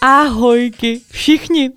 Ahojky všichni!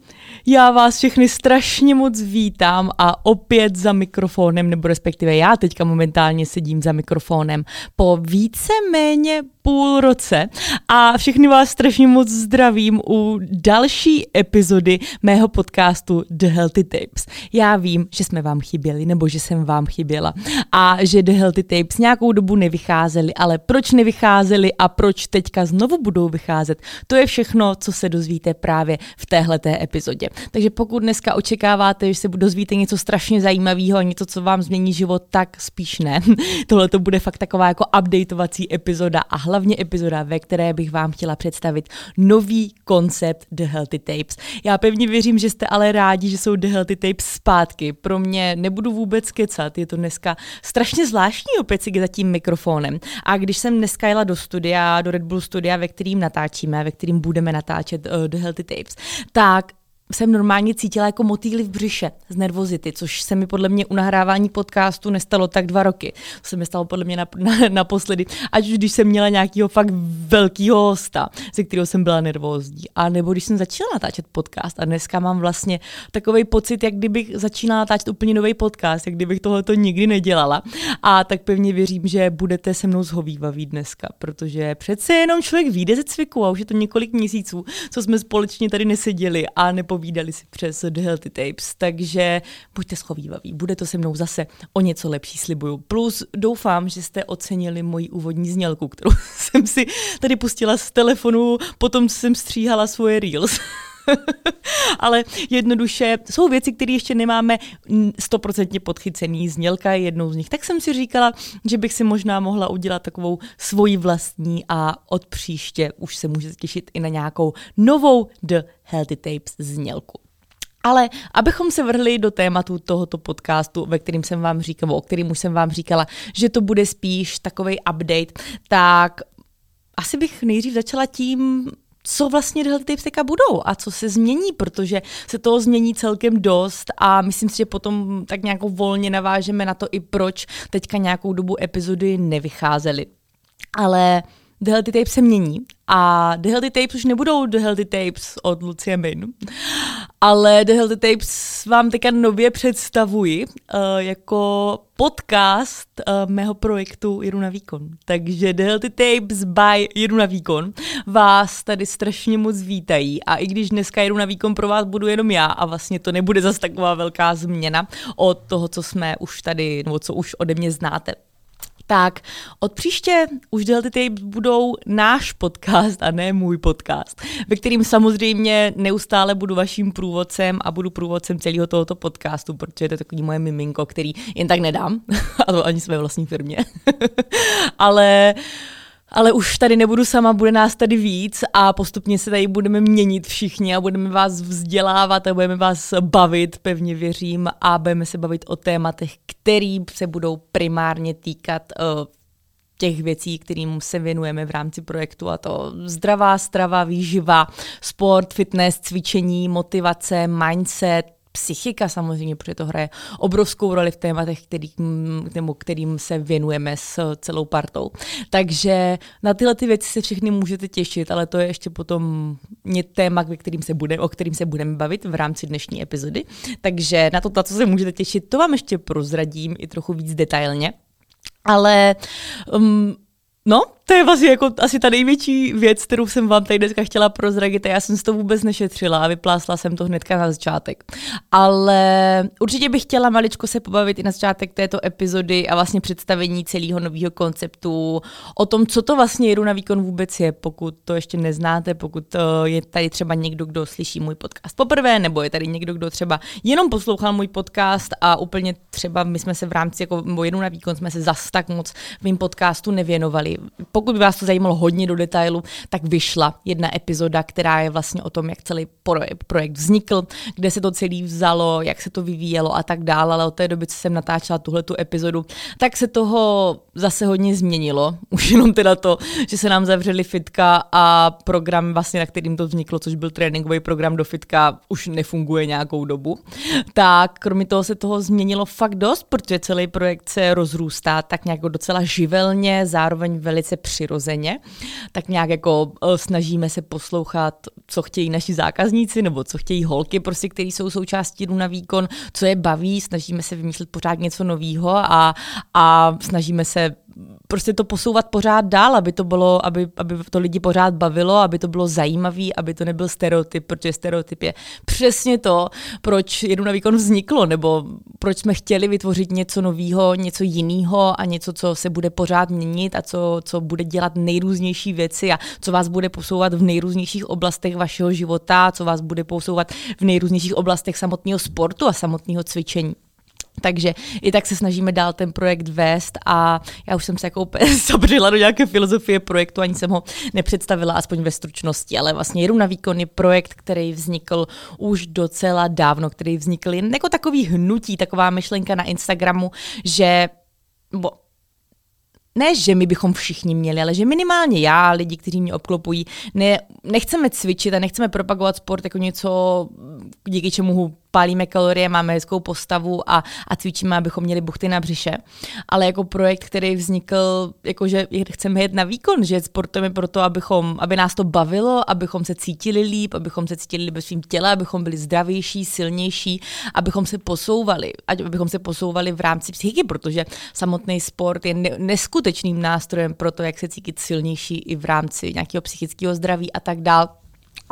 Já vás všechny strašně moc vítám a opět za mikrofonem, nebo respektive já teďka momentálně sedím za mikrofonem po více-méně půl roce a všechny vás strašně moc zdravím u další epizody mého podcastu The Healthy Tapes. Já vím, že jsme vám chyběli, nebo že jsem vám chyběla a že The Healthy Tapes nějakou dobu nevycházely, ale proč nevycházely a proč teďka znovu budou vycházet, to je všechno, co se dozvíte právě v téhleté epizodě. Takže pokud dneska očekáváte, že se dozvíte něco strašně zajímavého, něco, co vám změní život, tak spíš ne. Tohle to bude fakt taková jako updateovací epizoda a hlavně epizoda, ve které bych vám chtěla představit nový koncept The Healthy Tapes. Já pevně věřím, že jste ale rádi, že jsou The Healthy Tapes zpátky. Pro mě nebudu vůbec kecat, je to dneska strašně zvláštní opět si za tím mikrofonem. A když jsem dneska jela do studia, do Red Bull studia, ve kterým natáčíme, ve kterým budeme natáčet uh, The Healthy Tapes, tak jsem normálně cítila jako motýly v břiše z nervozity, což se mi podle mě u nahrávání podcastu nestalo tak dva roky. To se mi stalo podle mě naposledy, ať už když jsem měla nějakého fakt velkého hosta, ze kterého jsem byla nervózní, a nebo když jsem začala natáčet podcast a dneska mám vlastně takový pocit, jak kdybych začínala natáčet úplně nový podcast, jak kdybych tohoto nikdy nedělala. A tak pevně věřím, že budete se mnou zhovývaví dneska, protože přece jenom člověk vyjde ze cviku a už je to několik měsíců, co jsme společně tady neseděli a nepo povídali si přes The Healthy Tapes, takže buďte schovývaví, bude to se mnou zase o něco lepší, slibuju. Plus doufám, že jste ocenili moji úvodní znělku, kterou jsem si tady pustila z telefonu, potom jsem stříhala svoje reels. Ale jednoduše jsou věci, které ještě nemáme stoprocentně podchycený. Znělka je jednou z nich. Tak jsem si říkala, že bych si možná mohla udělat takovou svoji vlastní a od příště už se můžete těšit i na nějakou novou The Healthy Tapes znělku. Ale abychom se vrhli do tématu tohoto podcastu, ve kterým jsem vám říkala, o kterým už jsem vám říkala, že to bude spíš takový update, tak asi bych nejdřív začala tím, co vlastně tyhle ty teďka budou a co se změní, protože se toho změní celkem dost a myslím si, že potom tak nějakou volně navážeme na to i proč teďka nějakou dobu epizody nevycházely. Ale The Healthy Tapes se mění a The Healthy Tapes už nebudou The Healthy Tapes od Lucie Min, ale The Healthy Tapes vám teďka nově představuji uh, jako podcast uh, mého projektu Jiru na výkon. Takže The Healthy Tapes by Jiru na výkon vás tady strašně moc vítají a i když dneska Jiru na výkon pro vás budu jenom já a vlastně to nebude zase taková velká změna od toho, co jsme už tady, nebo co už ode mě znáte tak od příště už Delty Tapes budou náš podcast a ne můj podcast, ve kterým samozřejmě neustále budu vaším průvodcem a budu průvodcem celého tohoto podcastu, protože to je takový moje miminko, který jen tak nedám, a to ani své vlastní firmě. Ale uh, ale už tady nebudu sama, bude nás tady víc a postupně se tady budeme měnit všichni a budeme vás vzdělávat a budeme vás bavit, pevně věřím, a budeme se bavit o tématech, které se budou primárně týkat uh, těch věcí, kterým se věnujeme v rámci projektu a to zdravá strava, výživa, sport, fitness, cvičení, motivace, mindset, psychika samozřejmě, protože to hraje obrovskou roli v tématech, kterým, kterým se věnujeme s celou partou. Takže na tyhle ty věci se všechny můžete těšit, ale to je ještě potom téma, ve kterým se bude, o kterým se budeme bavit v rámci dnešní epizody. Takže na to, na co se můžete těšit, to vám ještě prozradím i trochu víc detailně. Ale um, No, to je vlastně jako asi ta největší věc, kterou jsem vám tady dneska chtěla prozradit já jsem si to vůbec nešetřila a vyplásla jsem to hnedka na začátek. Ale určitě bych chtěla maličko se pobavit i na začátek této epizody a vlastně představení celého nového konceptu o tom, co to vlastně jedu na výkon vůbec je, pokud to ještě neznáte, pokud eh, je tady třeba někdo, kdo slyší můj podcast poprvé, nebo je tady někdo, kdo třeba jenom poslouchal můj podcast a úplně třeba my jsme se v rámci jako jedu na výkon jsme se zas tak moc v mým podcastu nevěnovali. By vás to zajímalo hodně do detailu, tak vyšla jedna epizoda, která je vlastně o tom, jak celý projekt vznikl, kde se to celý vzalo, jak se to vyvíjelo a tak dále, ale od té doby, co jsem natáčela tuhle tu epizodu, tak se toho zase hodně změnilo. Už jenom teda to, že se nám zavřeli fitka a program, vlastně, na kterým to vzniklo, což byl tréninkový program do fitka, už nefunguje nějakou dobu. Tak kromě toho se toho změnilo fakt dost, protože celý projekt se rozrůstá tak nějak docela živelně, zároveň velice přirozeně, tak nějak jako uh, snažíme se poslouchat, co chtějí naši zákazníci nebo co chtějí holky, prostě, které jsou součástí jdu na výkon, co je baví, snažíme se vymýšlet pořád něco nového a, a snažíme se prostě to posouvat pořád dál, aby to bylo, aby, aby to lidi pořád bavilo, aby to bylo zajímavý, aby to nebyl stereotyp, protože stereotyp je přesně to, proč jedu na výkon vzniklo, nebo proč jsme chtěli vytvořit něco nového, něco jiného a něco, co se bude pořád měnit a co, co bude dělat nejrůznější věci a co vás bude posouvat v nejrůznějších oblastech vašeho života, co vás bude posouvat v nejrůznějších oblastech samotného sportu a samotného cvičení. Takže i tak se snažíme dál ten projekt vést a já už jsem se jako zabřila do nějaké filozofie projektu, ani jsem ho nepředstavila, aspoň ve stručnosti, ale vlastně Jedu na výkon je projekt, který vznikl už docela dávno, který vznikl jen jako takový hnutí, taková myšlenka na Instagramu, že bo, ne, že my bychom všichni měli, ale že minimálně já, lidi, kteří mě obklopují, ne, nechceme cvičit a nechceme propagovat sport jako něco, díky čemu pálíme kalorie, máme hezkou postavu a, a cvičíme, abychom měli buchty na břiše. Ale jako projekt, který vznikl, jakože chceme jet na výkon, že sportujeme proto, abychom, aby nás to bavilo, abychom se cítili líp, abychom se cítili líp ve svým těle, abychom byli zdravější, silnější, abychom se posouvali, abychom se posouvali v rámci psychiky, protože samotný sport je neskutečným nástrojem pro to, jak se cítit silnější i v rámci nějakého psychického zdraví a tak dále.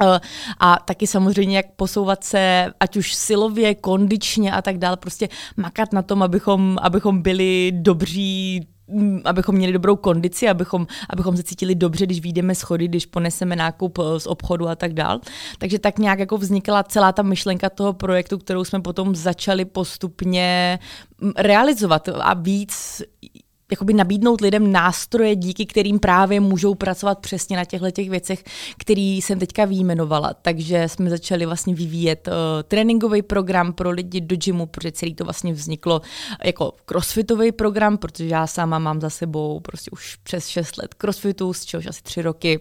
Eh, a taky samozřejmě, jak posouvat se, ať už silově, kondičně a tak dále, prostě makat na tom, abychom, abychom byli dobří mm, abychom měli dobrou kondici, abychom, abychom se cítili dobře, když vyjdeme schody, když poneseme nákup eh, z obchodu a tak dál. Takže tak nějak jako vznikla celá ta myšlenka toho projektu, kterou jsme potom začali postupně mm, realizovat a víc jakoby nabídnout lidem nástroje, díky kterým právě můžou pracovat přesně na těchto těch věcech, které jsem teďka výjmenovala. Takže jsme začali vlastně vyvíjet uh, tréninkový program pro lidi do gymu, protože celý to vlastně vzniklo jako crossfitový program, protože já sama mám za sebou prostě už přes 6 let crossfitu, z čehož asi 3 roky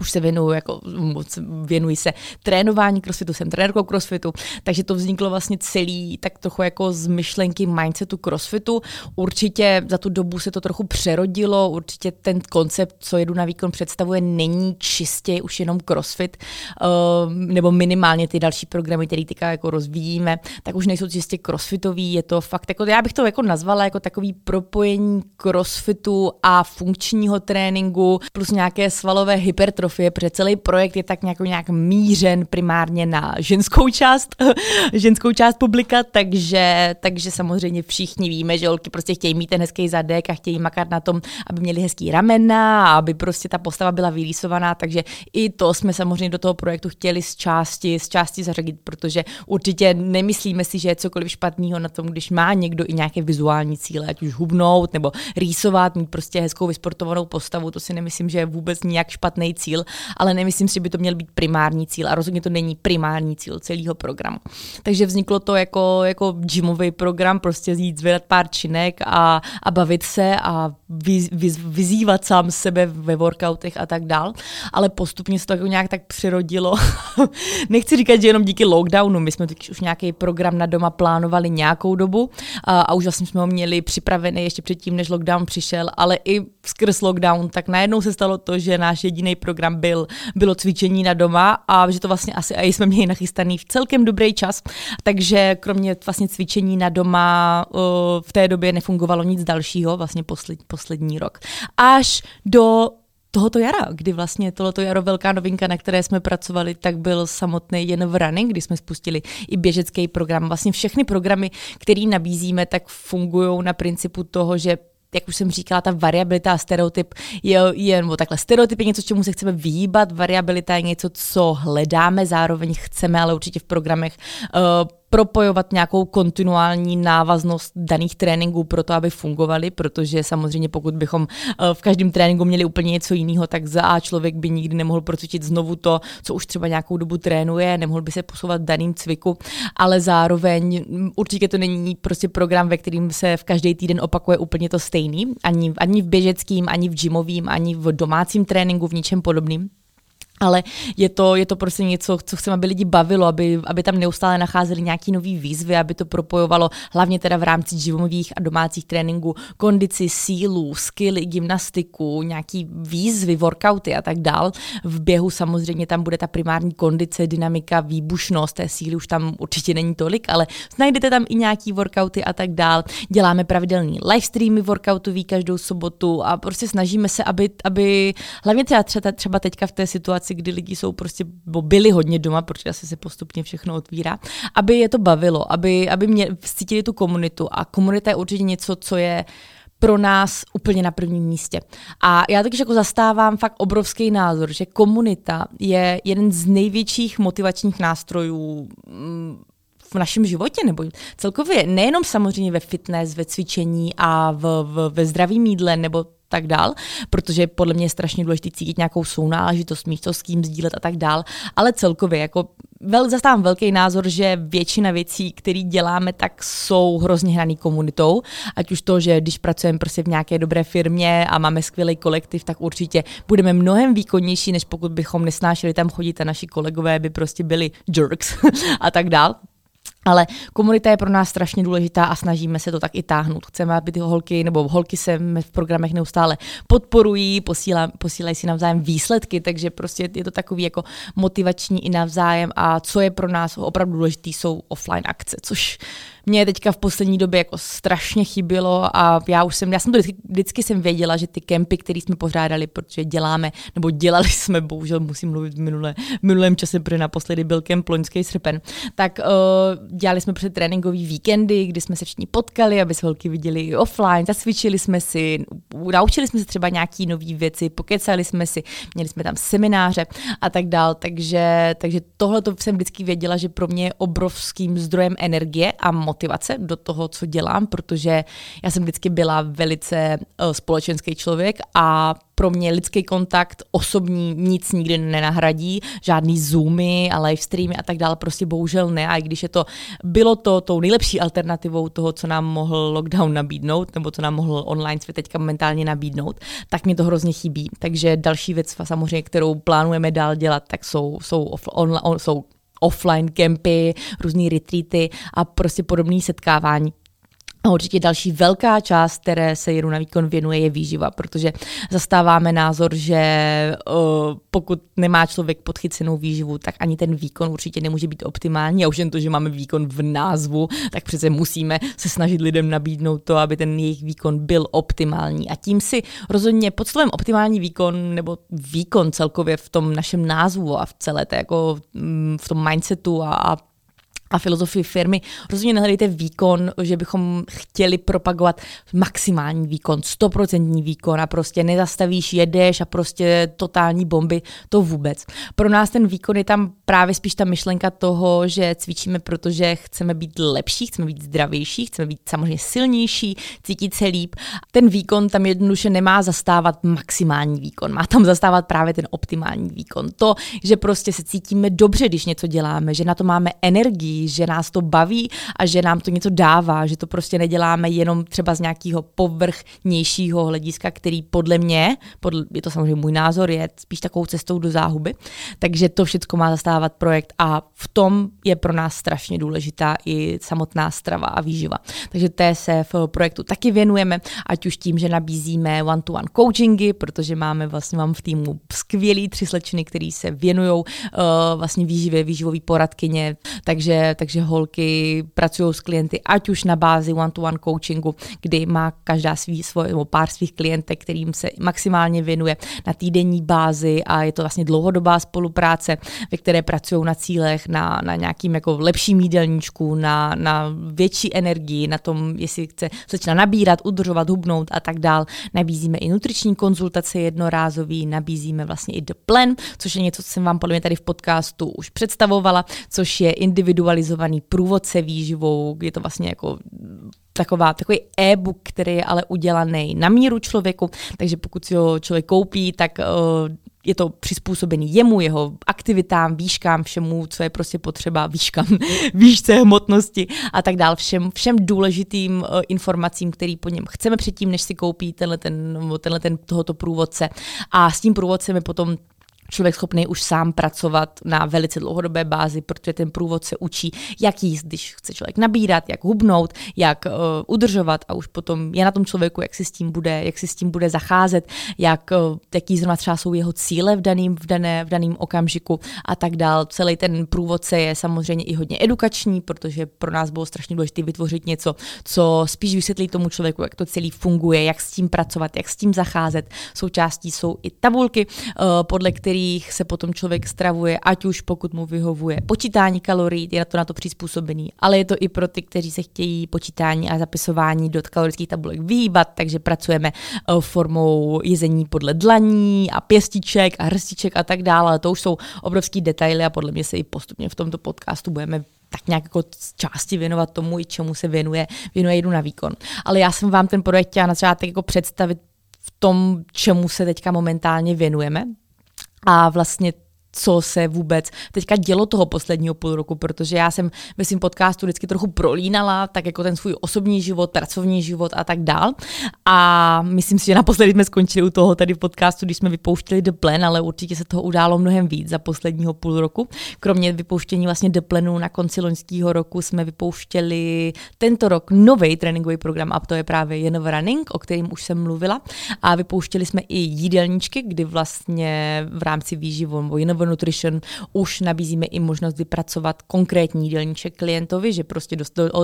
už se věnuju, jako moc věnuji se trénování crossfitu, jsem trenérkou crossfitu, takže to vzniklo vlastně celý tak trochu jako z myšlenky mindsetu crossfitu. Určitě za tu dobu se to trochu přerodilo, určitě ten koncept, co jedu na výkon představuje, není čistě už jenom crossfit, uh, nebo minimálně ty další programy, které teďka jako rozvíjíme, tak už nejsou čistě crossfitový, je to fakt, jako, já bych to jako nazvala jako takový propojení crossfitu a funkčního tréninku plus nějaké svalové hypertrofie hypertrofie, protože celý projekt je tak nějak, nějak mířen primárně na ženskou část, ženskou část publika, takže, takže samozřejmě všichni víme, že holky prostě chtějí mít ten hezký zadek a chtějí makat na tom, aby měli hezký ramena, aby prostě ta postava byla vylísovaná, takže i to jsme samozřejmě do toho projektu chtěli z části, z části zařadit, protože určitě nemyslíme si, že je cokoliv špatného na tom, když má někdo i nějaké vizuální cíle, ať už hubnout nebo rýsovat, mít prostě hezkou vysportovanou postavu, to si nemyslím, že je vůbec nějak špatný cíl cíl, ale nemyslím si, že by to měl být primární cíl a rozhodně to není primární cíl celého programu. Takže vzniklo to jako, jako gymový program, prostě jít zvedat pár činek a, a bavit se a vy, vy, vyzývat sám sebe ve workoutech a tak dál, ale postupně se to jako nějak tak přirodilo. Nechci říkat, že jenom díky lockdownu, my jsme už nějaký program na doma plánovali nějakou dobu a, a už vlastně jsme ho měli připravený ještě předtím, než lockdown přišel, ale i skrz lockdown, tak najednou se stalo to, že náš jediný program program byl, bylo cvičení na doma a že to vlastně asi i jsme měli nachystaný v celkem dobrý čas, takže kromě vlastně cvičení na doma v té době nefungovalo nic dalšího, vlastně posled, poslední rok. Až do tohoto jara, kdy vlastně tohoto jaro velká novinka, na které jsme pracovali, tak byl samotný jen v running, kdy jsme spustili i běžecký program. Vlastně všechny programy, které nabízíme, tak fungují na principu toho, že jak už jsem říkala, ta variabilita a stereotyp je, je nebo takhle, stereotyp je něco, čemu se chceme vyhýbat, variabilita je něco, co hledáme, zároveň chceme, ale určitě v programech uh, propojovat nějakou kontinuální návaznost daných tréninků pro to, aby fungovaly, protože samozřejmě pokud bychom eh, v každém tréninku měli úplně něco jiného, tak za A člověk by nikdy nemohl procvičit znovu to, co už třeba nějakou dobu trénuje, nemohl by se posouvat daným cviku, ale zároveň mm, určitě to není prostě program, ve kterým se v každý týden opakuje úplně to stejný, ani, ani v běžeckým, ani v gymovým, ani v domácím tréninku, v ničem podobným ale je to, je to prostě něco, co chceme, aby lidi bavilo, aby, aby tam neustále nacházeli nějaký nový výzvy, aby to propojovalo hlavně teda v rámci živomových a domácích tréninků kondici, sílu, skilly, gymnastiku, nějaký výzvy, workouty a tak dál. V běhu samozřejmě tam bude ta primární kondice, dynamika, výbušnost, té síly už tam určitě není tolik, ale najdete tam i nějaký workouty a tak dál. Děláme pravidelný livestreamy workoutový každou sobotu a prostě snažíme se, aby, aby hlavně třeba, třeba teďka v té situaci situaci, kdy lidi jsou prostě, bo byli hodně doma, protože asi se postupně všechno otvírá, aby je to bavilo, aby, aby mě cítili tu komunitu. A komunita je určitě něco, co je pro nás úplně na prvním místě. A já taky jako zastávám fakt obrovský názor, že komunita je jeden z největších motivačních nástrojů mm, v našem životě, nebo celkově nejenom samozřejmě ve fitness, ve cvičení a v, v, ve zdravém jídle, nebo tak dál, protože podle mě je strašně důležité cítit nějakou sounáležitost, mít to s kým sdílet a tak dál, ale celkově jako vel, zastávám velký názor, že většina věcí, které děláme, tak jsou hrozně hraný komunitou. Ať už to, že když pracujeme prostě v nějaké dobré firmě a máme skvělý kolektiv, tak určitě budeme mnohem výkonnější, než pokud bychom nesnášeli tam chodit a naši kolegové by prostě byli jerks a tak dál. Ale komunita je pro nás strašně důležitá a snažíme se to tak i táhnout. Chceme, aby ty holky nebo holky se v programech neustále podporují, posílá, posílají si navzájem výsledky, takže prostě je to takový jako motivační i navzájem a co je pro nás opravdu důležité, jsou offline akce, což mě teďka v poslední době jako strašně chybilo a já už jsem, já jsem to vždycky, vždycky jsem věděla, že ty kempy, které jsme pořádali, protože děláme, nebo dělali jsme, bohužel musím mluvit v, minulé, v minulém čase, protože naposledy byl kemp loňský srpen, tak uh, dělali jsme před tréninkový víkendy, kdy jsme se všichni potkali, aby se holky viděli offline, zacvičili jsme si, naučili jsme se třeba nějaký nové věci, pokecali jsme si, měli jsme tam semináře a tak dál, takže, takže tohle to jsem vždycky věděla, že pro mě je obrovským zdrojem energie a motivace do toho, co dělám, protože já jsem vždycky byla velice uh, společenský člověk a pro mě lidský kontakt osobní nic nikdy nenahradí, žádný zoomy a live streamy a tak dále, prostě bohužel ne. A i když je to, bylo to tou nejlepší alternativou toho, co nám mohl lockdown nabídnout, nebo co nám mohl online svět teďka momentálně nabídnout, tak mě to hrozně chybí. Takže další věc samozřejmě, kterou plánujeme dál dělat, tak jsou, jsou, off, on, on, jsou offline kempy, různé retreaty a prostě podobné setkávání. A určitě další velká část, které se Jeru na výkon věnuje, je výživa, protože zastáváme názor, že uh, pokud nemá člověk podchycenou výživu, tak ani ten výkon určitě nemůže být optimální. A už jen to, že máme výkon v názvu, tak přece musíme se snažit lidem nabídnout to, aby ten jejich výkon byl optimální. A tím si rozhodně pod slovem optimální výkon nebo výkon celkově v tom našem názvu a v celé té jako mm, v tom mindsetu a, a a filozofii firmy. Rozhodně nehledejte výkon, že bychom chtěli propagovat maximální výkon, stoprocentní výkon a prostě nezastavíš, jedeš a prostě totální bomby, to vůbec. Pro nás ten výkon je tam právě spíš ta myšlenka toho, že cvičíme, protože chceme být lepší, chceme být zdravější, chceme být samozřejmě silnější, cítit se líp. Ten výkon tam jednoduše nemá zastávat maximální výkon, má tam zastávat právě ten optimální výkon. To, že prostě se cítíme dobře, když něco děláme, že na to máme energii, že nás to baví a že nám to něco dává, že to prostě neděláme jenom třeba z nějakého povrchnějšího hlediska, který podle mě, podle, je to samozřejmě můj názor, je spíš takovou cestou do záhuby. Takže to všechno má zastávat projekt a v tom je pro nás strašně důležitá i samotná strava a výživa. Takže té se v projektu taky věnujeme, ať už tím, že nabízíme one-to-one coachingy, protože máme vlastně mám v týmu skvělý tři slečny, který se věnují uh, vlastně výživě, výživový poradkyně, takže takže holky pracují s klienty, ať už na bázi one-to-one coachingu, kdy má každá svý, svoj, nebo pár svých klientek, kterým se maximálně věnuje na týdenní bázi a je to vlastně dlouhodobá spolupráce, ve které pracují na cílech, na, na nějakým jako lepším jídelníčku, na, na větší energii, na tom, jestli chce začne nabírat, udržovat, hubnout a tak dál. Nabízíme i nutriční konzultace jednorázový, nabízíme vlastně i The Plan, což je něco, co jsem vám podle mě tady v podcastu už představovala, což je individuální individualizovaný průvodce výživou, je to vlastně jako taková, takový e-book, který je ale udělaný na míru člověku, takže pokud si ho člověk koupí, tak uh, je to přizpůsobený jemu, jeho aktivitám, výškám, všemu, co je prostě potřeba, výškám, výšce, hmotnosti a tak dál, všem, všem důležitým uh, informacím, který po něm chceme předtím, než si koupí tenhle ten, tenhle ten tohoto průvodce. A s tím průvodcem je potom člověk schopný už sám pracovat na velice dlouhodobé bázi, protože ten průvod se učí, jak jíst, když chce člověk nabírat, jak hubnout, jak uh, udržovat a už potom je na tom člověku, jak si s tím bude, jak si s tím bude zacházet, jak, uh, jaký zrovna třeba jsou jeho cíle v daném v dané, v daném okamžiku a tak dál. Celý ten průvodce je samozřejmě i hodně edukační, protože pro nás bylo strašně důležité vytvořit něco, co spíš vysvětlí tomu člověku, jak to celý funguje, jak s tím pracovat, jak s tím zacházet. Součástí jsou i tabulky, uh, podle kterých kterých se potom člověk stravuje, ať už pokud mu vyhovuje počítání kalorií, je na to na to přizpůsobený, ale je to i pro ty, kteří se chtějí počítání a zapisování do kalorických tabulek vyhýbat, takže pracujeme eh, formou jezení podle dlaní a pěstiček a hrstiček a tak dále, ale to už jsou obrovský detaily a podle mě se i postupně v tomto podcastu budeme tak nějak jako části věnovat tomu, i čemu se věnuje, věnuje jedu na výkon. Ale já jsem vám ten projekt chtěla na začátek jako představit v tom, čemu se teďka momentálně věnujeme, a vlastně co se vůbec teďka dělo toho posledního půl roku, protože já jsem ve svém podcastu vždycky trochu prolínala, tak jako ten svůj osobní život, pracovní život a tak dál. A myslím si, že naposledy jsme skončili u toho tady v podcastu, když jsme vypouštěli The Plan, ale určitě se toho událo mnohem víc za posledního půl roku. Kromě vypouštění vlastně The Planu na konci loňského roku jsme vypouštěli tento rok nový tréninkový program a to je právě Jen Running, o kterém už jsem mluvila. A vypouštěli jsme i jídelníčky, kdy vlastně v rámci výživu nebo Nutrition už nabízíme i možnost vypracovat konkrétní jídelníček klientovi, že prostě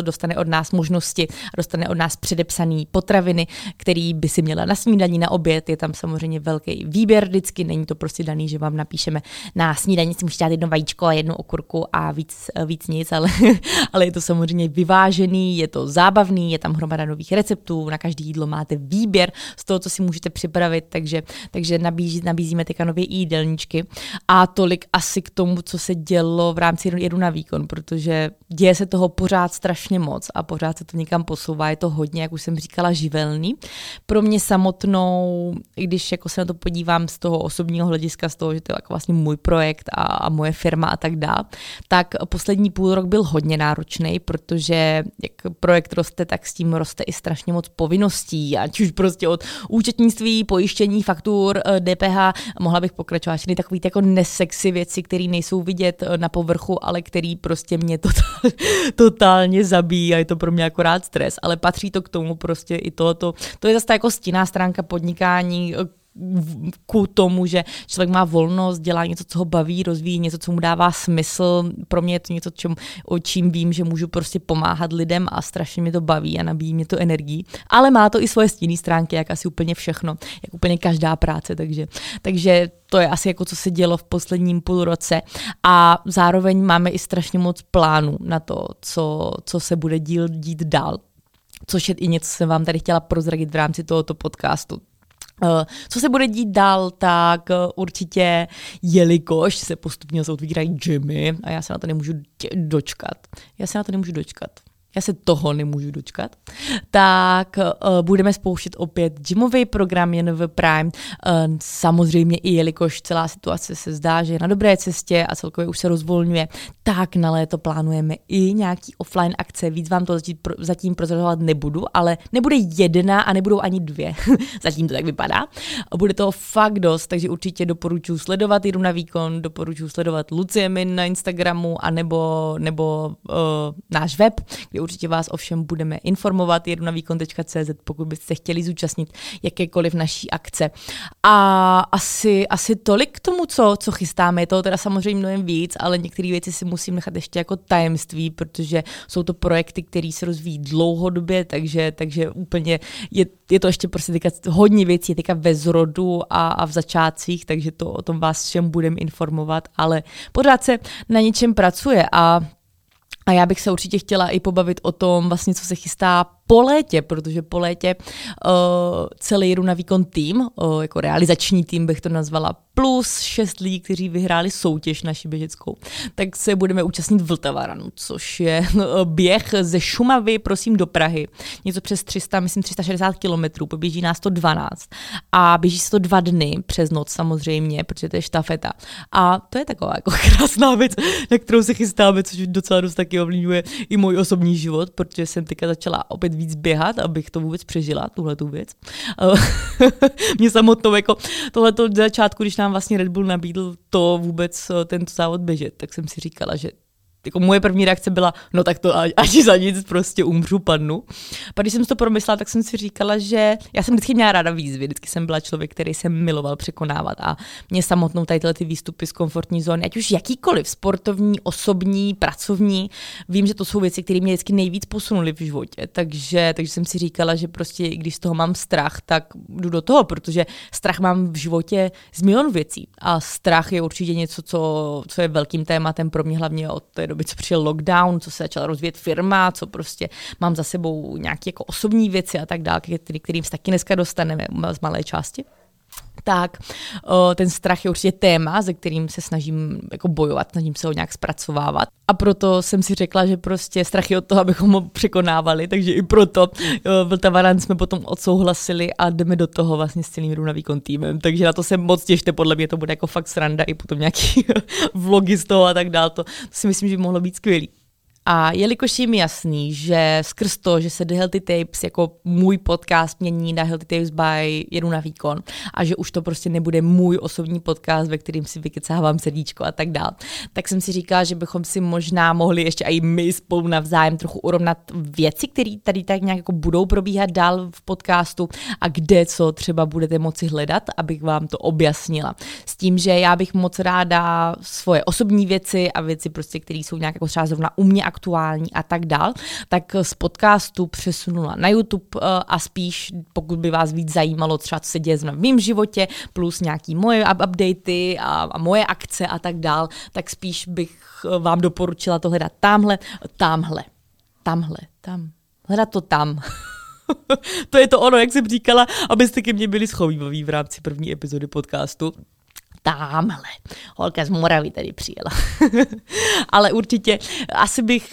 dostane od nás možnosti, dostane od nás předepsané potraviny, který by si měla na snídaní, na oběd. Je tam samozřejmě velký výběr vždycky, není to prostě daný, že vám napíšeme na snídaní si můžete dát jedno vajíčko a jednu okurku a víc, víc nic, ale, ale je to samozřejmě vyvážený, je to zábavný, je tam hromada nových receptů, na každý jídlo máte výběr z toho, co si můžete připravit, takže, takže nabízí, nabízíme teďka nové jídelníčky. A tolik asi k tomu, co se dělo v rámci jedu na výkon, protože děje se toho pořád strašně moc a pořád se to někam posouvá, je to hodně, jak už jsem říkala, živelný. Pro mě samotnou, i když jako se na to podívám z toho osobního hlediska, z toho, že to je jako vlastně můj projekt a, a moje firma a tak dále, tak poslední půl rok byl hodně náročný, protože jak projekt roste, tak s tím roste i strašně moc povinností, ať už prostě od účetnictví, pojištění, faktur, DPH, eh, mohla bych pokračovat, všechny takový jako nes sexy věci, které nejsou vidět eh, na povrchu, ale který prostě mě totál, totálně zabíjí a je to pro mě akorát stres. Ale patří to k tomu prostě i tohoto. To je zase jako stinná stránka podnikání, eh, ku tomu, že člověk má volnost, dělá něco, co ho baví, rozvíjí něco, co mu dává smysl. Pro mě je to něco, čím, o čím vím, že můžu prostě pomáhat lidem a strašně mě to baví a nabíjí mě to energii. Ale má to i svoje stinné stránky, jak asi úplně všechno, jak úplně každá práce, takže, takže to je asi jako co se dělo v posledním půl roce a zároveň máme i strašně moc plánů na to, co, co se bude díl, dít dál což je i něco, co jsem vám tady chtěla prozradit v rámci tohoto podcastu. Eh, co se bude dít dál, tak eh, určitě, jelikož se postupně otvírají gymy a já se na to nemůžu dočkat. Já se na to nemůžu dočkat já se toho nemůžu dočkat, tak uh, budeme spouštět opět gymový program jen v Prime. Uh, samozřejmě i jelikož celá situace se zdá, že je na dobré cestě a celkově už se rozvolňuje, tak na léto plánujeme i nějaký offline akce. Víc vám to zatím, zatím prozrazovat nebudu, ale nebude jedna a nebudou ani dvě. zatím to tak vypadá. Bude to fakt dost, takže určitě doporučuji sledovat Jiru na výkon, doporučuji sledovat Lucie Min na Instagramu a nebo, nebo uh, náš web, kde určitě vás ovšem budeme informovat jedu na výkon.cz, pokud byste chtěli zúčastnit jakékoliv naší akce. A asi, asi tolik k tomu, co, co chystáme. Je toho teda samozřejmě mnohem víc, ale některé věci si musím nechat ještě jako tajemství, protože jsou to projekty, které se rozvíjí dlouhodobě, takže, takže úplně je, je to ještě prostě teďka hodně věcí je teďka ve zrodu a, a v začátcích, takže to o tom vás všem budeme informovat, ale pořád se na něčem pracuje a a já bych se určitě chtěla i pobavit o tom, vlastně, co se chystá po létě, protože po létě uh, celý Runa Výkon tým, uh, jako realizační tým bych to nazvala, plus šest lidí, kteří vyhráli soutěž naši běžeckou, tak se budeme účastnit Vltavaranu, což je uh, běh ze Šumavy, prosím, do Prahy. Něco přes 300, myslím 360 kilometrů, poběží nás to 12 a běží se to dva dny přes noc samozřejmě, protože to je štafeta. A to je taková jako krásná věc, na kterou se chystáme, což docela dost taky ovlivňuje i můj osobní život, protože jsem teďka začala opět začít víc běhat, abych to vůbec přežila, tuhle tu věc. Mě samotnou jako tohleto od začátku, když nám vlastně Red Bull nabídl to vůbec tento závod běžet, tak jsem si říkala, že jako moje první reakce byla, no tak to ani za nic prostě umřu, padnu. Pak když jsem to promyslela, tak jsem si říkala, že já jsem vždycky měla ráda výzvy, vždycky jsem byla člověk, který jsem miloval překonávat a mě samotnou tady tyhle ty výstupy z komfortní zóny, ať už jakýkoliv, sportovní, osobní, pracovní, vím, že to jsou věci, které mě vždycky nejvíc posunuly v životě, takže, takže jsem si říkala, že prostě když z toho mám strach, tak jdu do toho, protože strach mám v životě z milion věcí. A strach je určitě něco, co, co je velkým tématem pro mě hlavně od té doby, co přišel lockdown, co se začala rozvíjet firma, co prostě mám za sebou nějaké jako osobní věci a tak dále, kterým se taky dneska dostaneme z malé části tak ten strach je určitě téma, se kterým se snažím jako bojovat, snažím se ho nějak zpracovávat. A proto jsem si řekla, že prostě strach je od toho, abychom ho překonávali, takže i proto Vltavaran jsme potom odsouhlasili a jdeme do toho vlastně s celým Runa výkon týmem. Takže na to se moc těšte, podle mě to bude jako fakt sranda i potom nějaký vlogy z toho a tak dále. To, to si myslím, že by mohlo být skvělý. A jelikož je mi jasný, že skrz to, že se The Healthy Tapes jako můj podcast mění na Healthy Tapes by jedu na výkon a že už to prostě nebude můj osobní podcast, ve kterým si vykecávám srdíčko a tak dál, tak jsem si říkala, že bychom si možná mohli ještě i my spolu navzájem trochu urovnat věci, které tady tak nějak jako budou probíhat dál v podcastu a kde co třeba budete moci hledat, abych vám to objasnila. S tím, že já bych moc ráda svoje osobní věci a věci prostě, které jsou nějak jako třeba zrovna u mě aktuální a tak dál, tak z podcastu přesunula na YouTube eh, a spíš, pokud by vás víc zajímalo třeba, co se děje v mém životě, plus nějaký moje updaty a, a moje akce a tak dál, tak spíš bych eh, vám doporučila to hledat tamhle, tamhle, tamhle, tam, hledat to tam. to je to ono, jak jsem říkala, abyste ke mně byli schovývaví v rámci první epizody podcastu tamhle. Holka z Moravy tady přijela. Ale určitě asi bych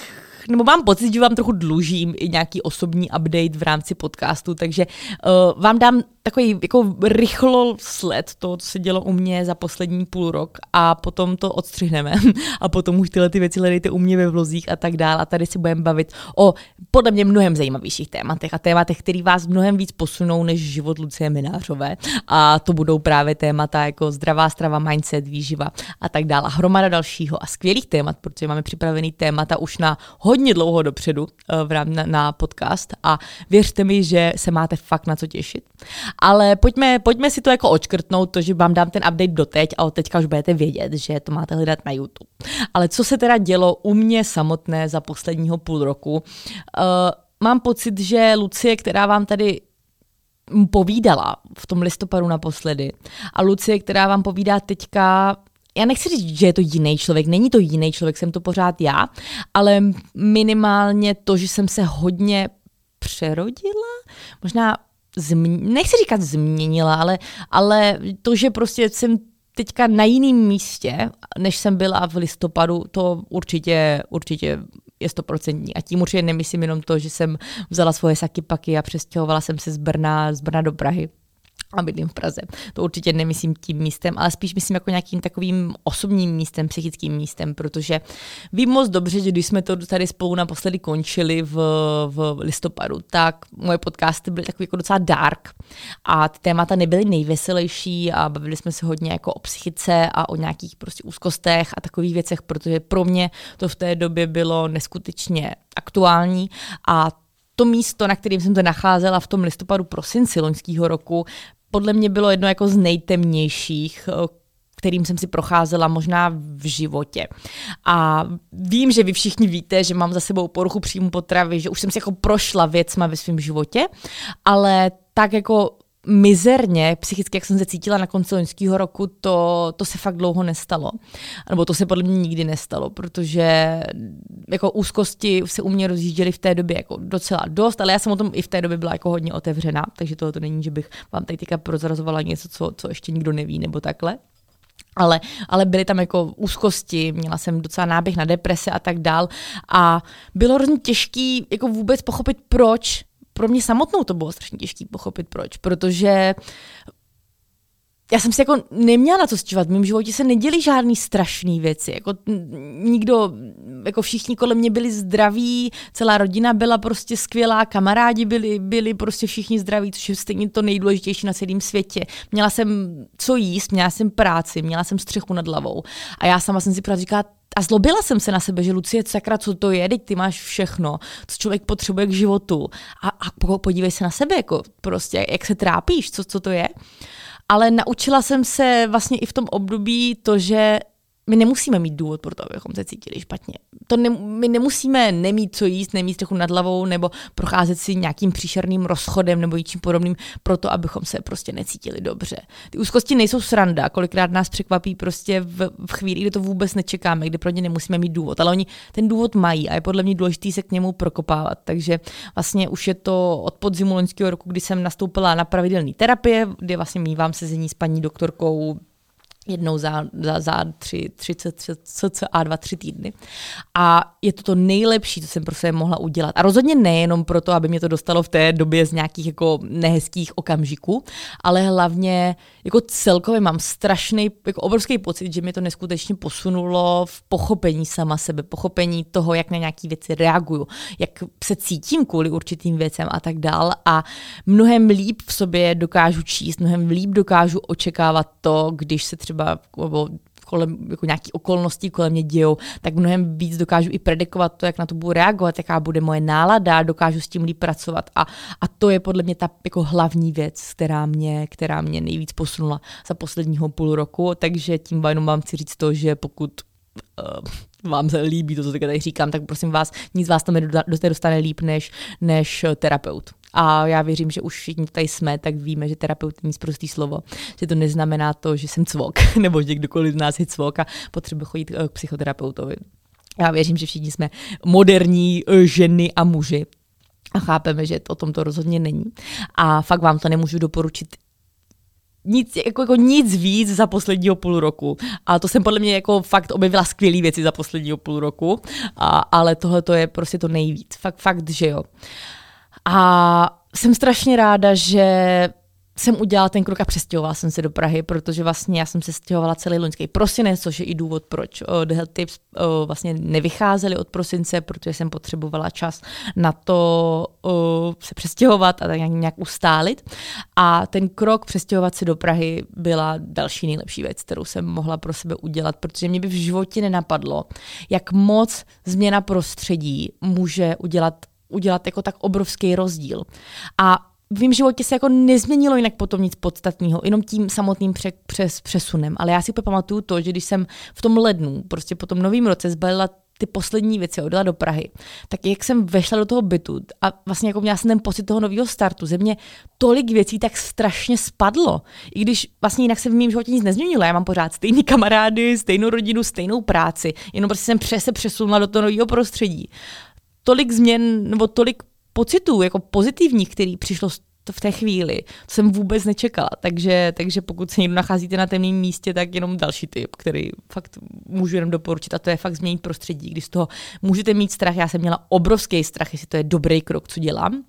nebo mám pocit, že vám trochu dlužím i nějaký osobní update v rámci podcastu, takže uh, vám dám takový jako rychlo sled toho, co se dělo u mě za poslední půl rok a potom to odstřihneme a potom už tyhle ty věci hledejte u mě ve vlozích a tak dále a tady si budeme bavit o podle mě mnohem zajímavějších tématech a tématech, které vás mnohem víc posunou než život Lucie Minářové a to budou právě témata jako zdravá strava, mindset, výživa a tak dále a hromada dalšího a skvělých témat, protože máme připravený témata už na hodně dlouho dopředu uh, v rám, na, na podcast a věřte mi, že se máte fakt na co těšit. Ale pojďme, pojďme si to jako očkrtnout, to, že vám dám ten update doteď a od teďka už budete vědět, že to máte hledat na YouTube. Ale co se teda dělo u mě samotné za posledního půl roku? Uh, mám pocit, že Lucie, která vám tady povídala v tom listopadu naposledy a Lucie, která vám povídá teďka, já nechci říct, že je to jiný člověk, není to jiný člověk, jsem to pořád já, ale minimálně to, že jsem se hodně přerodila, možná změ- nechci říkat změnila, ale, ale to, že prostě jsem teďka na jiném místě, než jsem byla v listopadu, to určitě, určitě je stoprocentní. A tím určitě nemyslím jenom to, že jsem vzala svoje saky paky a přestěhovala jsem se z Brna, z Brna do Prahy a bydlím v Praze. To určitě nemyslím tím místem, ale spíš myslím jako nějakým takovým osobním místem, psychickým místem, protože vím moc dobře, že když jsme to tady spolu naposledy končili v, v listopadu, tak moje podcasty byly takový jako docela dark a ty témata nebyly nejveselější a bavili jsme se hodně jako o psychice a o nějakých prostě úzkostech a takových věcech, protože pro mě to v té době bylo neskutečně aktuální a to místo, na kterém jsem to nacházela v tom listopadu prosinci loňského roku, podle mě bylo jedno jako z nejtemnějších, eh, kterým jsem si procházela možná v životě. A vím, že vy všichni víte, že mám za sebou poruchu příjmu potravy, že už jsem si jako prošla věcma ve svém životě, ale tak jako mizerně, psychicky, jak jsem se cítila na konci loňského roku, to, to se fakt dlouho nestalo. Nebo to se podle mě nikdy nestalo, protože jako úzkosti se u mě rozjížděly v té době jako docela dost, ale já jsem o tom i v té době byla jako hodně otevřená, takže tohle to není, že bych vám tady teďka prozrazovala něco, co, co ještě nikdo neví, nebo takhle. Ale, ale byly tam jako úzkosti, měla jsem docela náběh na deprese a tak dál a bylo hrozně těžký jako vůbec pochopit, proč pro mě samotnou to bylo strašně těžké pochopit, proč. Protože já jsem si jako neměla na co stěžovat. V mém životě se neděli žádný strašný věci. Jako nikdo, jako všichni kolem mě byli zdraví, celá rodina byla prostě skvělá, kamarádi byli, byli prostě všichni zdraví, což je stejně to nejdůležitější na celém světě. Měla jsem co jíst, měla jsem práci, měla jsem střechu nad hlavou. A já sama jsem si právě říkala, a zlobila jsem se na sebe, že Lucie, sakra, co to je, teď ty máš všechno, co člověk potřebuje k životu. A, a podívej se na sebe, jako prostě, jak se trápíš, co, co to je. Ale naučila jsem se vlastně i v tom období to, že my nemusíme mít důvod pro to, abychom se cítili špatně. To ne, my nemusíme nemít co jíst, nemít trochu nad hlavou nebo procházet si nějakým příšerným rozchodem nebo něčím podobným proto, abychom se prostě necítili dobře. Ty úzkosti nejsou sranda, kolikrát nás překvapí prostě v, v chvíli, kdy to vůbec nečekáme, kdy pro ně nemusíme mít důvod, ale oni ten důvod mají a je podle mě důležité se k němu prokopávat. Takže vlastně už je to od podzimu loňského roku, kdy jsem nastoupila na pravidelné terapie, kde vlastně mývám sezení s paní doktorkou jednou za, za, za tři, tři, cca dva, tři týdny. A je to to nejlepší, co jsem pro sebe mohla udělat. A rozhodně nejenom proto, aby mě to dostalo v té době z nějakých jako nehezkých okamžiků, ale hlavně jako celkově mám strašný, jako obrovský pocit, že mě to neskutečně posunulo v pochopení sama sebe, pochopení toho, jak na nějaké věci reaguju, jak se cítím kvůli určitým věcem a tak dál. A mnohem líp v sobě dokážu číst, mnohem líp dokážu očekávat to, když se třeba třeba nebo kolem jako nějaký okolností kolem mě dějou, tak mnohem víc dokážu i predikovat to, jak na to budu reagovat, jaká bude moje nálada, dokážu s tím líp pracovat a, a to je podle mě ta jako hlavní věc, která mě, která mě nejvíc posunula za posledního půl roku, takže tím jenom vám chci říct to, že pokud uh, vám se líbí to, co tady říkám, tak prosím vás, nic vás tam nedostane líp než, než terapeut. A já věřím, že už všichni tady jsme, tak víme, že terapeut není prostý slovo. Že to neznamená to, že jsem cvok, nebo že kdokoliv z nás je cvok a potřebuje chodit k psychoterapeutovi. Já věřím, že všichni jsme moderní eh, ženy a muži a chápeme, že o tom to rozhodně není. A fakt vám to nemůžu doporučit nic, jako, jako nic víc za posledního půl roku. A to jsem podle mě jako fakt objevila skvělé věci za posledního půl roku, a, ale tohle to je prostě to nejvíc. Fakt, fakt, že jo. A jsem strašně ráda, že jsem udělala ten krok a přestěhovala jsem se do Prahy, protože vlastně já jsem se stěhovala celý loňský prosinec, což je i důvod, proč uh, The Health Tips uh, vlastně nevycházely od prosince, protože jsem potřebovala čas na to uh, se přestěhovat a tak nějak ustálit. A ten krok přestěhovat se do Prahy byla další nejlepší věc, kterou jsem mohla pro sebe udělat, protože mě by v životě nenapadlo, jak moc změna prostředí může udělat udělat jako tak obrovský rozdíl. A v mém životě se jako nezměnilo jinak potom nic podstatného, jenom tím samotným pře- přes přesunem. Ale já si pamatuju to, že když jsem v tom lednu, prostě po tom novém roce zbalila ty poslední věci, odjela do Prahy, tak jak jsem vešla do toho bytu a vlastně jako měla jsem ten pocit toho nového startu, ze mě tolik věcí tak strašně spadlo. I když vlastně jinak se v mém životě nic nezměnilo, já mám pořád stejný kamarády, stejnou rodinu, stejnou práci, jenom prostě jsem se přesunula do toho nového prostředí tolik změn nebo tolik pocitů jako pozitivních, který přišlo v té chvíli. To jsem vůbec nečekala. Takže, takže pokud se někdo nacházíte na temném místě, tak jenom další typ, který fakt můžu jenom doporučit. A to je fakt změnit prostředí, když z toho můžete mít strach. Já jsem měla obrovský strach, jestli to je dobrý krok, co dělám.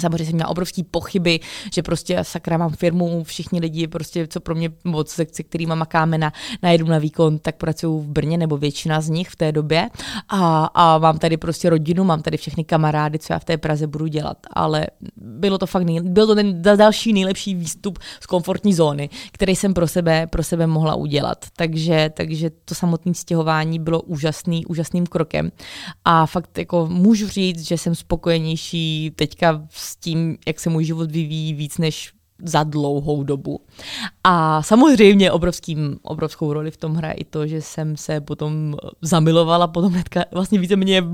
Samozřejmě jsem měla obrovský pochyby, že prostě sakra mám firmu, všichni lidi, prostě co pro mě moc, se, se kterými makáme na, na jedu na výkon, tak pracují v Brně, nebo většina z nich v té době. A, a mám tady prostě rodinu, mám tady všechny kamarády, co já v té Praze budu dělat. Ale bylo to fakt, nej, byl to ten další nejlepší výstup z komfortní zóny, který jsem pro sebe, pro sebe mohla udělat. Takže, takže to samotné stěhování bylo úžasný, úžasným krokem. A fakt jako můžu říct, že jsem spokojenější teďka s tím, jak se můj život vyvíjí víc než za dlouhou dobu. A samozřejmě obrovským, obrovskou roli v tom hraje i to, že jsem se potom zamilovala, potom hnedka vlastně více mě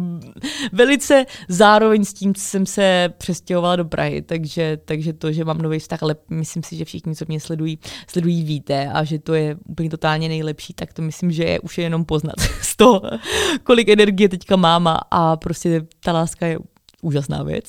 velice zároveň s tím jsem se přestěhovala do Prahy, takže, takže to, že mám nový vztah, ale myslím si, že všichni, co mě sledují, sledují víte a že to je úplně totálně nejlepší, tak to myslím, že je už je jenom poznat z toho, kolik energie teďka mám a, a prostě ta láska je úžasná věc.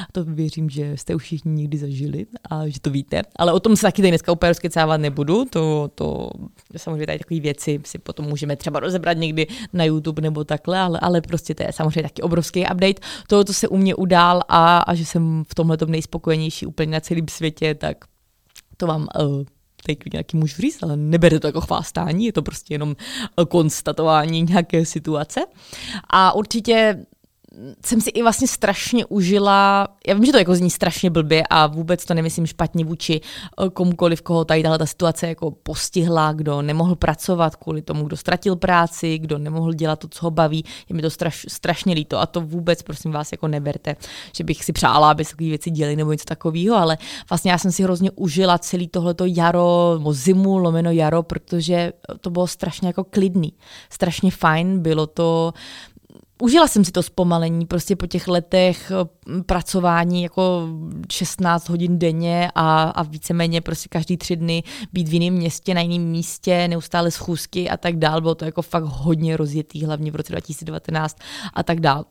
A to věřím, že jste už všichni někdy zažili a že to víte. Ale o tom se taky tady dneska úplně rozkecávat nebudu. To, to samozřejmě tady takové věci si potom můžeme třeba rozebrat někdy na YouTube nebo takhle, ale, ale prostě to je samozřejmě taky obrovský update toho, co se u mě udál a, a že jsem v tomhle nejspokojenější úplně na celém světě, tak to vám uh, tady nějaký můžu říct, ale nebere to jako chvástání, je to prostě jenom konstatování nějaké situace. A určitě jsem si i vlastně strašně užila, já vím, že to jako zní strašně blbě a vůbec to nemyslím špatně vůči eh, komukoliv, koho tady tahle ta situace jako postihla, kdo nemohl pracovat kvůli tomu, kdo ztratil práci, kdo nemohl dělat to, co ho baví, je mi to straš, strašně líto a to vůbec prosím vás jako neberte, že bych si přála, aby se takové věci děli nebo něco takového, ale vlastně já jsem si hrozně užila celý tohleto jaro, nebo zimu, lomeno jaro, protože to bylo strašně jako klidný, strašně fajn, bylo to, Užila jsem si to zpomalení prostě po těch letech eh, pracování jako 16 hodin denně a, a víceméně prostě každý tři dny být v jiném městě, na jiném místě, neustále schůzky a tak dál. Bylo to jako fakt hodně rozjetý, hlavně v roce 2019 a tak dál.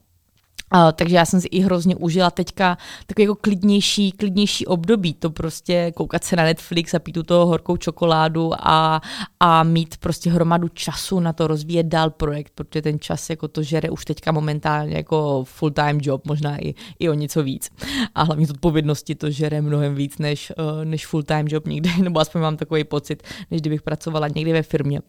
Takže já jsem si i hrozně užila teďka takový jako klidnější, klidnější období, to prostě koukat se na Netflix a pít tu toho horkou čokoládu a, a mít prostě hromadu času na to rozvíjet dál projekt, protože ten čas jako to žere už teďka momentálně jako full-time job, možná i, i o něco víc. A hlavně odpovědnosti to žere mnohem víc než, uh, než full-time job někde, nebo aspoň mám takový pocit, než kdybych pracovala někde ve firmě.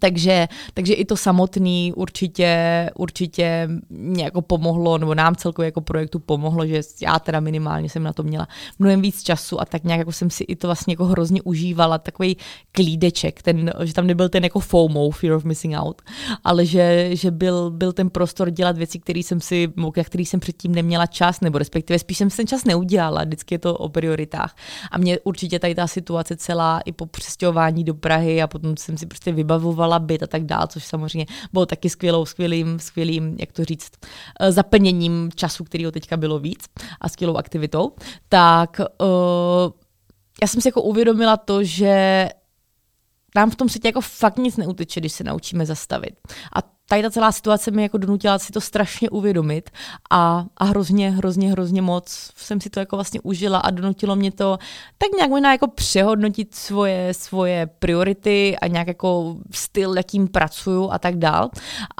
Takže, takže i to samotný určitě, určitě mě jako pomohlo, nebo nám celkově jako projektu pomohlo, že já teda minimálně jsem na to měla mnohem víc času a tak nějak jako jsem si i to vlastně jako hrozně užívala, takový klídeček, ten, že tam nebyl ten jako FOMO, fear of missing out, ale že, že byl, byl ten prostor dělat věci, který jsem si, na který jsem předtím neměla čas, nebo respektive spíš jsem si ten čas neudělala, vždycky je to o prioritách. A mě určitě tady ta situace celá i po přestěhování do Prahy a potom jsem si prostě vybavovala potřebovala byt a tak dál, což samozřejmě bylo taky skvělou, skvělým, skvělým, jak to říct, eh, zaplněním času, kterého teďka bylo víc a skvělou aktivitou, tak uh, já jsem si jako uvědomila to, že nám v tom světě jako fakt nic neuteče, když se naučíme zastavit. A tady ta celá situace mi jako donutila si to strašně uvědomit a, a hrozně, hrozně, hrozně moc jsem si to jako vlastně užila a donutilo mě to tak nějak možná jako přehodnotit svoje, svoje priority a nějak jako styl, jakým pracuju a tak dál.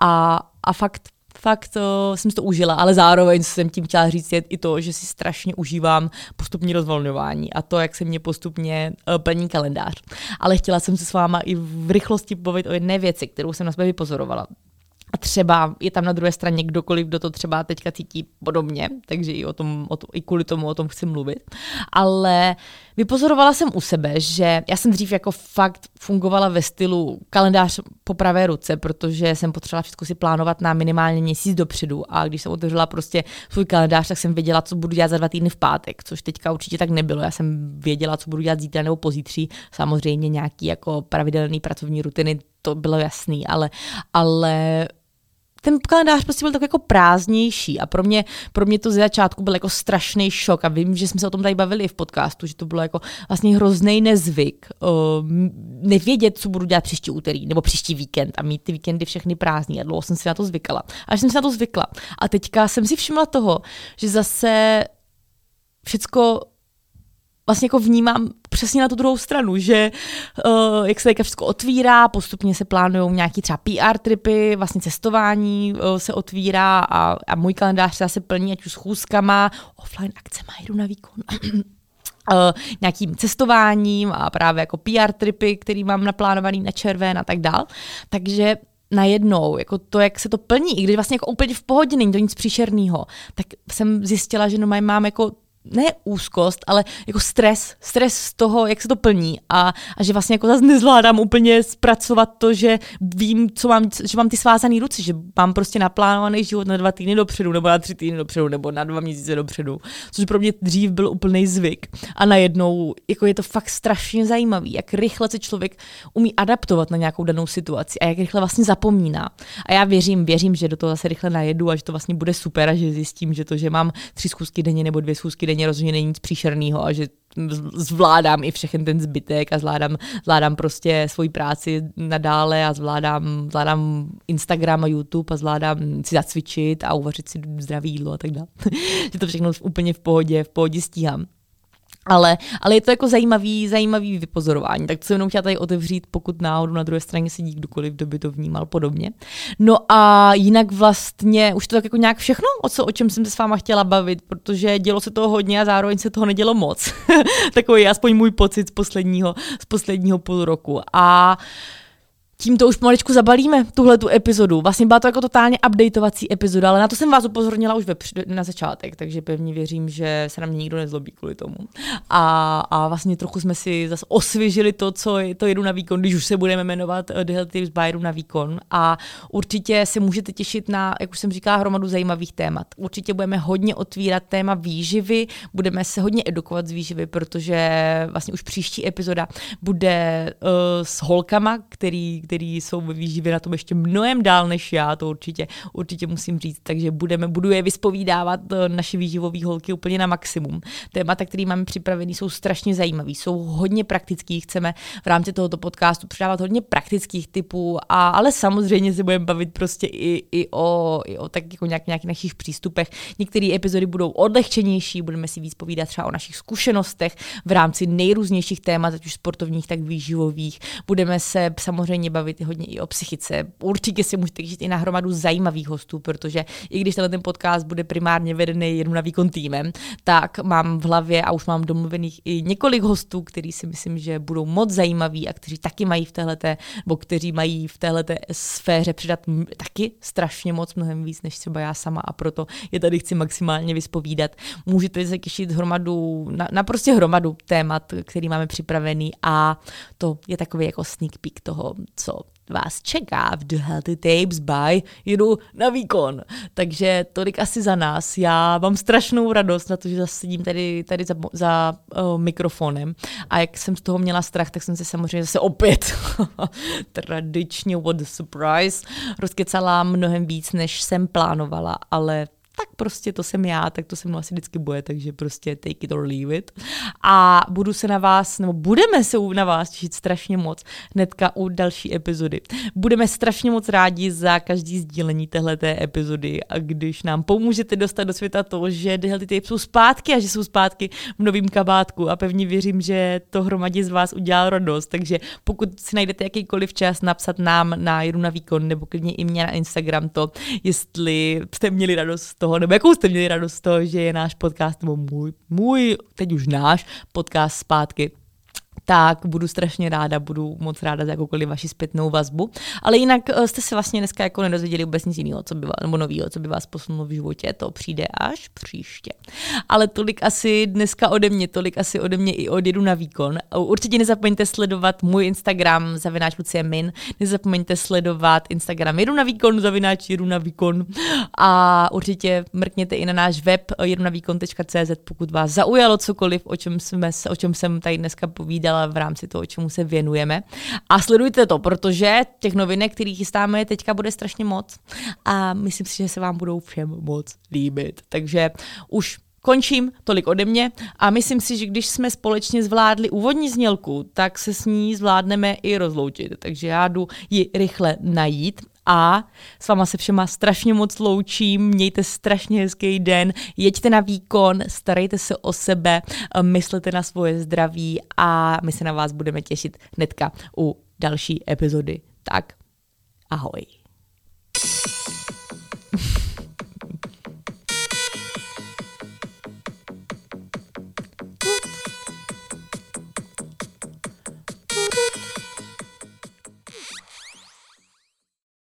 A, a fakt fakt uh, jsem si to užila, ale zároveň jsem tím chtěla říct je i to, že si strašně užívám postupní rozvolňování a to, jak se mě postupně uh, plní kalendář. Ale chtěla jsem se s váma i v rychlosti pobavit o jedné věci, kterou jsem na sebe vypozorovala a třeba je tam na druhé straně kdokoliv, kdo to třeba teďka cítí podobně, takže i, o tom, o to, i kvůli tomu o tom chci mluvit. Ale vypozorovala jsem u sebe, že já jsem dřív jako fakt fungovala ve stylu kalendář po pravé ruce, protože jsem potřebovala všechno si plánovat na minimálně měsíc dopředu a když jsem otevřela prostě svůj kalendář, tak jsem věděla, co budu dělat za dva týdny v pátek, což teďka určitě tak nebylo. Já jsem věděla, co budu dělat zítra nebo pozítří. Samozřejmě nějaký jako pravidelný pracovní rutiny, to bylo jasný, ale, ale ten kalendář prostě byl tak jako prázdnější a pro mě, pro mě to z začátku byl jako strašný šok a vím, že jsme se o tom tady bavili i v podcastu, že to bylo jako vlastně hrozný nezvyk uh, nevědět, co budu dělat příští úterý nebo příští víkend a mít ty víkendy všechny prázdný a dlouho jsem si na to zvykala. A jsem si na to zvykla. A teďka jsem si všimla toho, že zase všecko vlastně jako vnímám přesně na tu druhou stranu, že uh, jak se teďka všechno otvírá, postupně se plánují nějaký třeba PR tripy, vlastně cestování uh, se otvírá a, a můj kalendář se plní ať už schůzkama, offline akcema, jdu na výkon. Uh, nějakým cestováním a právě jako PR tripy, který mám naplánovaný na červen a tak dál. Takže najednou, jako to, jak se to plní, i když vlastně jako úplně v pohodě není to nic příšerného, tak jsem zjistila, že no mám jako ne úzkost, ale jako stres, stres z toho, jak se to plní a, a že vlastně jako zase nezvládám úplně zpracovat to, že vím, co mám, že mám ty svázané ruce, že mám prostě naplánovaný život na dva týdny dopředu, nebo na tři týdny dopředu, nebo na dva měsíce dopředu, což pro mě dřív byl úplný zvyk. A najednou jako je to fakt strašně zajímavý, jak rychle se člověk umí adaptovat na nějakou danou situaci a jak rychle vlastně zapomíná. A já věřím, věřím, že do toho zase rychle najedu a že to vlastně bude super a že zjistím, že to, že mám tři schůzky denně nebo dvě schůzky denně, denně rozhodně není nic příšerného a že zvládám i všechen ten zbytek a zvládám, zvládám prostě svoji práci nadále a zvládám, zvládám Instagram a YouTube a zvládám si zacvičit a uvařit si zdravý jídlo a tak dále. že to všechno úplně v pohodě, v pohodě stíhám. Ale, ale je to jako zajímavý, zajímavý vypozorování, tak to jsem jenom chtěla tady otevřít, pokud náhodou na druhé straně sedí kdokoliv, kdo by to vnímal podobně. No a jinak vlastně už to tak jako nějak všechno, o, co, o čem jsem se s váma chtěla bavit, protože dělo se toho hodně a zároveň se toho nedělo moc. Takový je aspoň můj pocit z posledního, z posledního půl roku. A tímto už pomaličku zabalíme tuhle tu epizodu. Vlastně byla to jako totálně updateovací epizoda, ale na to jsem vás upozornila už ve, na začátek, takže pevně věřím, že se na mě nikdo nezlobí kvůli tomu. A, a vlastně trochu jsme si zase osvěžili to, co je, to jedu na výkon, když už se budeme jmenovat The Healthy Tips by na výkon. A určitě se můžete těšit na, jak už jsem říkala, hromadu zajímavých témat. Určitě budeme hodně otvírat téma výživy, budeme se hodně edukovat z výživy, protože vlastně už příští epizoda bude uh, s holkama, který, který jsou ve výživě na tom ještě mnohem dál než já, to určitě, určitě musím říct, takže budeme, budu je vyspovídávat eh, naše výživové holky úplně na maximum. Témata, které máme připravený, jsou strašně zajímavý, jsou hodně praktický, chceme v rámci tohoto podcastu přidávat hodně praktických typů, a, ale samozřejmě se budeme bavit prostě i, i o, i o tak jako nějak, nějakých našich přístupech. Některé epizody budou odlehčenější, budeme si víc povídat třeba o našich zkušenostech v rámci nejrůznějších témat, ať už sportovních, tak výživových. Budeme se samozřejmě bavit hodně i o psychice. Určitě si můžete těšit i na hromadu zajímavých hostů, protože i když tenhle ten podcast bude primárně vedený jenom na výkon týmem, tak mám v hlavě a už mám domluvených i několik hostů, který si myslím, že budou moc zajímaví a kteří taky mají v téhleté, nebo kteří mají v téhleté sféře přidat taky strašně moc, mnohem víc než třeba já sama a proto je tady chci maximálně vyspovídat. Můžete se těšit hromadu, na, na prostě hromadu témat, který máme připravený a to je takový jako sneak peek toho, co vás čeká v The Healthy Tapes by jedu na výkon. Takže tolik asi za nás. Já mám strašnou radost na to, že zase sedím tady, tady za, za uh, mikrofonem a jak jsem z toho měla strach, tak jsem se samozřejmě zase opět tradičně what a surprise rozkecala mnohem víc, než jsem plánovala, ale tak prostě to jsem já, tak to se mnou asi vždycky bude, takže prostě take it or leave it. A budu se na vás, nebo budeme se na vás těšit strašně moc hnedka u další epizody. Budeme strašně moc rádi za každý sdílení téhleté epizody a když nám pomůžete dostat do světa to, že tyhle ty jsou zpátky a že jsou zpátky v novém kabátku a pevně věřím, že to hromadě z vás udělá radost, takže pokud si najdete jakýkoliv čas napsat nám na jedu na výkon nebo klidně i mě na Instagram to, jestli jste měli radost toho, nebo jakou jste měli radost z toho, že je náš podcast, nebo můj, můj, teď už náš podcast zpátky tak budu strašně ráda, budu moc ráda za jakoukoliv vaši zpětnou vazbu. Ale jinak eh, jste se vlastně dneska jako nedozvěděli vůbec nic jiného, co by nebo nového, co by vás posunulo v životě, to přijde až příště. Ale tolik asi dneska ode mě, tolik asi ode mě i odjedu na výkon. Určitě nezapomeňte sledovat můj Instagram zavináč Lucie Min, nezapomeňte sledovat Instagram jedu na výkon, zavináč jedu na výkon a určitě mrkněte i na náš web jedunavýkon.cz, pokud vás zaujalo cokoliv, o čem, jsme, o čem jsem tady dneska povídala dělala v rámci toho, čemu se věnujeme. A sledujte to, protože těch novinek, které chystáme teďka, bude strašně moc. A myslím si, že se vám budou všem moc líbit. Takže už Končím, tolik ode mě a myslím si, že když jsme společně zvládli úvodní znělku, tak se s ní zvládneme i rozloučit. Takže já jdu ji rychle najít a s váma se všema strašně moc loučím, mějte strašně hezký den, jeďte na výkon, starejte se o sebe, myslete na svoje zdraví a my se na vás budeme těšit hnedka u další epizody. Tak, ahoj.